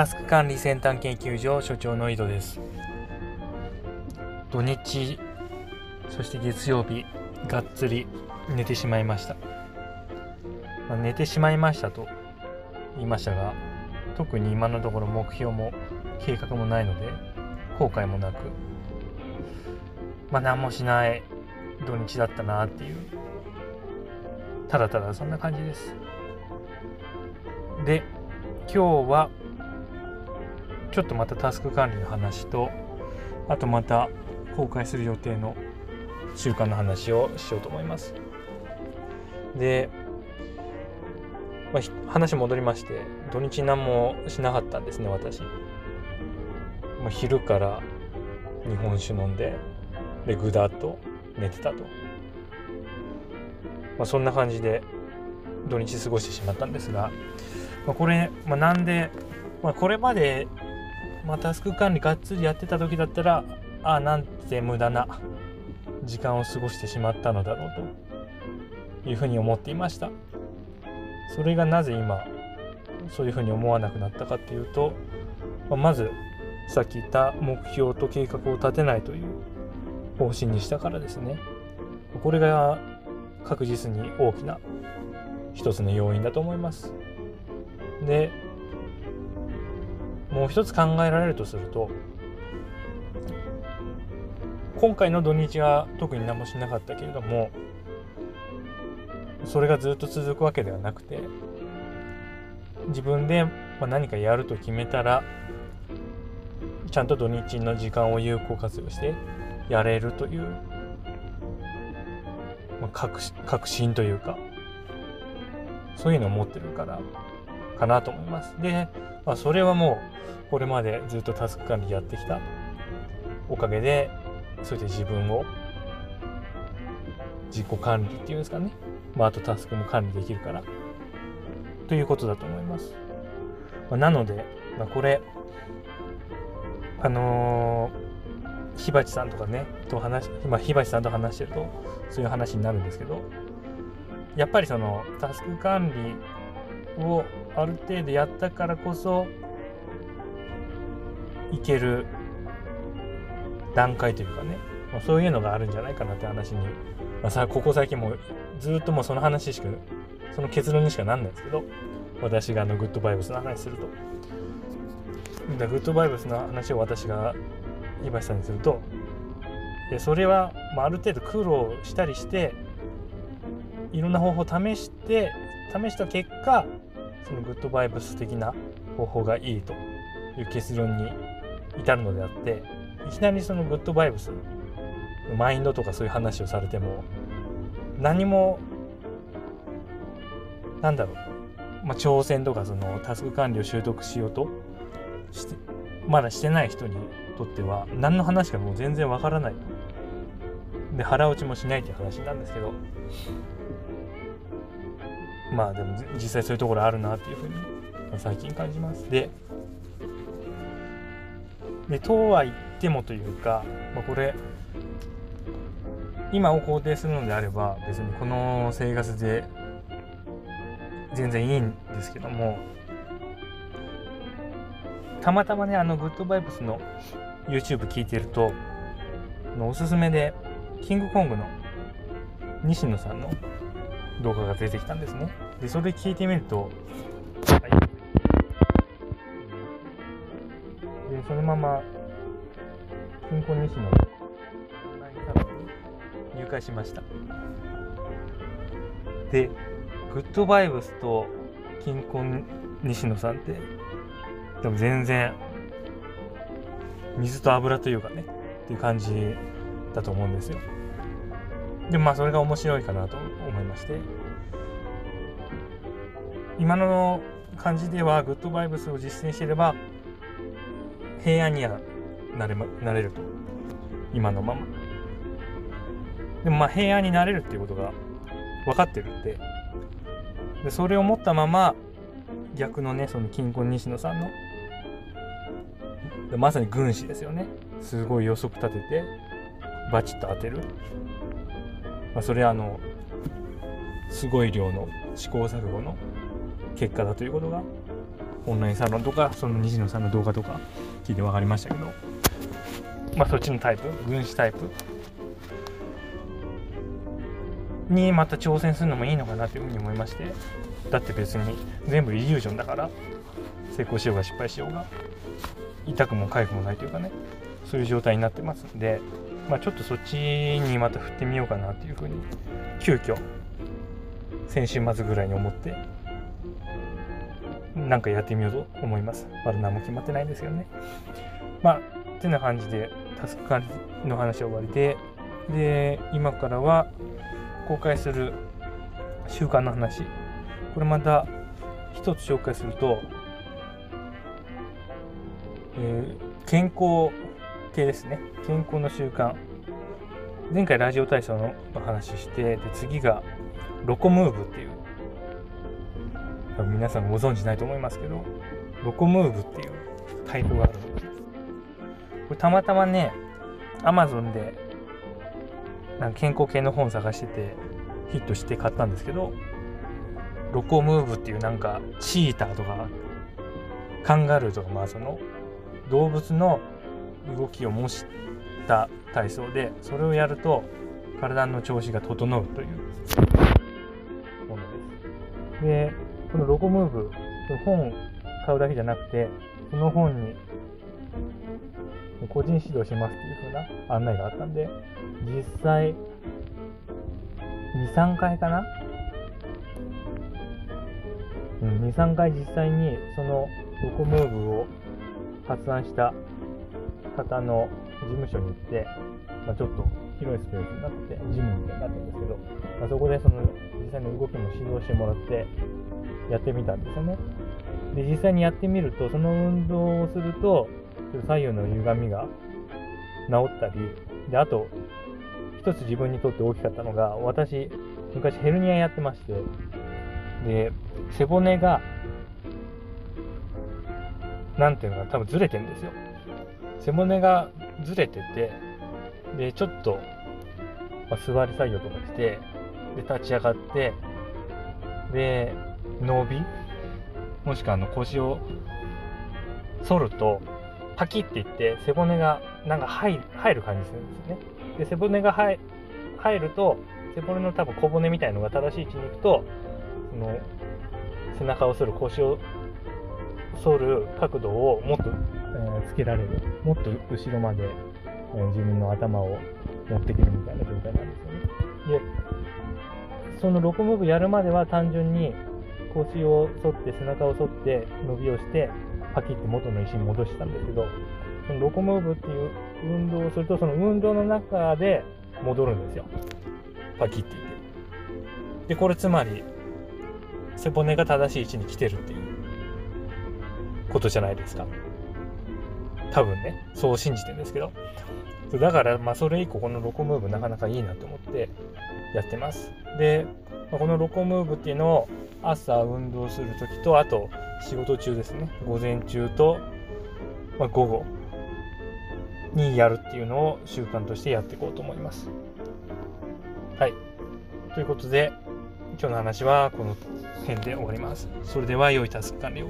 タスク管理先端研究所所長の井戸です。土日そして月曜日がっつり寝てしまいました、まあ、寝てしまいましたと言いましたが特に今のところ目標も計画もないので後悔もなくまあ何もしない土日だったなっていうただただそんな感じです。で今日はちょっとまたタスク管理の話とあとまた公開する予定の習慣の話をしようと思います。で、まあ、話戻りまして土日何もしなかったんですね私、まあ、昼から日本酒飲んででぐだっと寝てたと、まあ、そんな感じで土日過ごしてしまったんですが、まあ、これ、まあ、なんで、まあ、これまで、まあ、タスク管理がっつりやってた時だったらああなんて無駄な時間を過ごしてしまったのだろうというふうに思っていました。それがなぜ今そういうふうに思わなくなったかっていうと、まあ、まずさっき言った目標と計画を立てないという方針にしたからですね。これが確実に大きな一つの要因だと思います。でもう一つ考えられるとすると今回の土日は特に何もしなかったけれどもそれがずっと続くわけではなくて自分で何かやると決めたらちゃんと土日の時間を有効活用してやれるという、まあ、確確信というかそういうのを持ってるからかなと思います。で、まあ、それはもうこれまでずっとタスク管理やってきた。おかげでそれで自分を自己管理っていうんですかね、まあ、あとタスクも管理できるから。ということだと思います。まあ、なので、まあ、これあのー火鉢さんとかねと話今火鉢さんと話してるとそういう話になるんですけどやっぱりそのタスク管理をある程度やったからこそいける段階というかね、まあ、そういうのがあるんじゃないかなって話に、まあ、さここ最近もずっともうその話しかその結論にしかなんないんですけど私があのグッドバイブスの話すると。グッドバイブスの話を私が井橋さんにするとでそれは、まあ、ある程度苦労したりしていろんな方法を試して試した結果そのグッドバイブス的な方法がいいという結論に至るのであっていきなりそのグッドバイブスマインドとかそういう話をされても何もなんだろう、まあ、挑戦とかそのタスク管理を習得しようとしてまだしてない人にとっては何の話かもう全然わからないで腹落ちもしないっていう話なんですけどまあでも実際そういうところあるなっていうふうに最近感じます。ででとは言ってもというか、まあ、これ今を肯定するのであれば別にこの生活で全然いいんですけどもたまたまねあのグッドバイブスの YouTube 聞いてるとのおすすめでキングコングの西野さんの動画が出てきたんですね。でそれ聞いてみるとでそのまま金婚西野のオンラインサロンに入会しました。でグッドバイブスと金婚西野さんってでも全然水と油というかねっていう感じだと思うんですよでもまあそれが面白いかなと思いまして。今の感じではグッドバイブスを実践していれば平安にはなれ,、ま、なれると。今のまま。でもまあ平安になれるっていうことが分かってるんででそれを持ったまま逆のねその金婚西野さんのまさに軍師ですよね。すごい予測立ててバチッと当てる、まあ、それはあのすごい量の試行錯誤の結果だということがオンラインサロンとかその西野さんの動画とか聞いて分かりましたけどまあそっちのタイプ軍師タイプにまた挑戦するのもいいのかなというふうに思いましてだって別に全部イリュージョンだから成功しようが失敗しようが痛くも痒くもないというかねそういう状態になってますんで、まあ、ちょっとそっちにまた振ってみようかなというふうに急遽先週末ぐらいに思ってなんかやってみようと思います。まだ何も決まってないんですけどね。まあてな感じでタスク管理の話は終わりでで今からは公開する習慣の話。これまた一つ紹介すると、えー、健康系ですね。健康の習慣。前回ラジオ体操のお話してで次がロコムーブっていう。多分皆さんご存知ないと思いますけどロコムーブっていうタイプがあるんです。これたまたまねアマゾンでなんか健康系の本探しててヒットして買ったんですけどロコムーブっていうなんかチーターとかカンガルーとかまあその動物の動きを模した体操でそれをやると体の調子が整うというものです。でこのロコムーブ本買うだけじゃなくてその本に個人指導しますっていう風な案内があったんで実際23回かな？うん、2、3回実際にそのロコムーブを発案した方の事務所に行って、まあ、ちょっと広いスペースになってて、ジムみたいになってるんですけど、まあ、そこでその実際の動きも指導してもらってやってみたんですよね。で、実際にやってみると、その運動をすると、左右の歪みが治ったり、で、あと、一つ自分にとって大きかったのが、私、昔ヘルニアやってまして、で、背骨が、なんていうのかな、多分ずれてるんですよ。背骨がずれてて、で、ちょっと、まあ、座り作業とかして、で、立ち上がって、で、伸びもしくはあの腰を反ると、パキっていって背骨がなんか入る感じするんですよね。で、背骨が入ると、背骨の多分小骨みたいのが正しい位置に行くと、その背中を反る腰を反る角度をもっと、つけられるもっと後ろまで、えー、自分の頭を持ってくるみたいな状態なんですよね。でそのロコムーブやるまでは単純に腰を反って背中を反って伸びをしてパキッて元の石に戻してたんですけどそのロコムーブっていう運動をするとその運動の中で戻るんですよパキッていってでこれつまり背骨が正しい位置に来てるっていうことじゃないですか。多分ね、そう信じてるんですけど。だから、まあ、それ以降、このロコムーブなかなかいいなと思ってやってます。で、まあ、このロコムーブっていうのを朝運動するときと、あと仕事中ですね。午前中と、まあ、午後にやるっていうのを習慣としてやっていこうと思います。はい。ということで、今日の話はこの辺で終わります。それでは良いタスク管理を。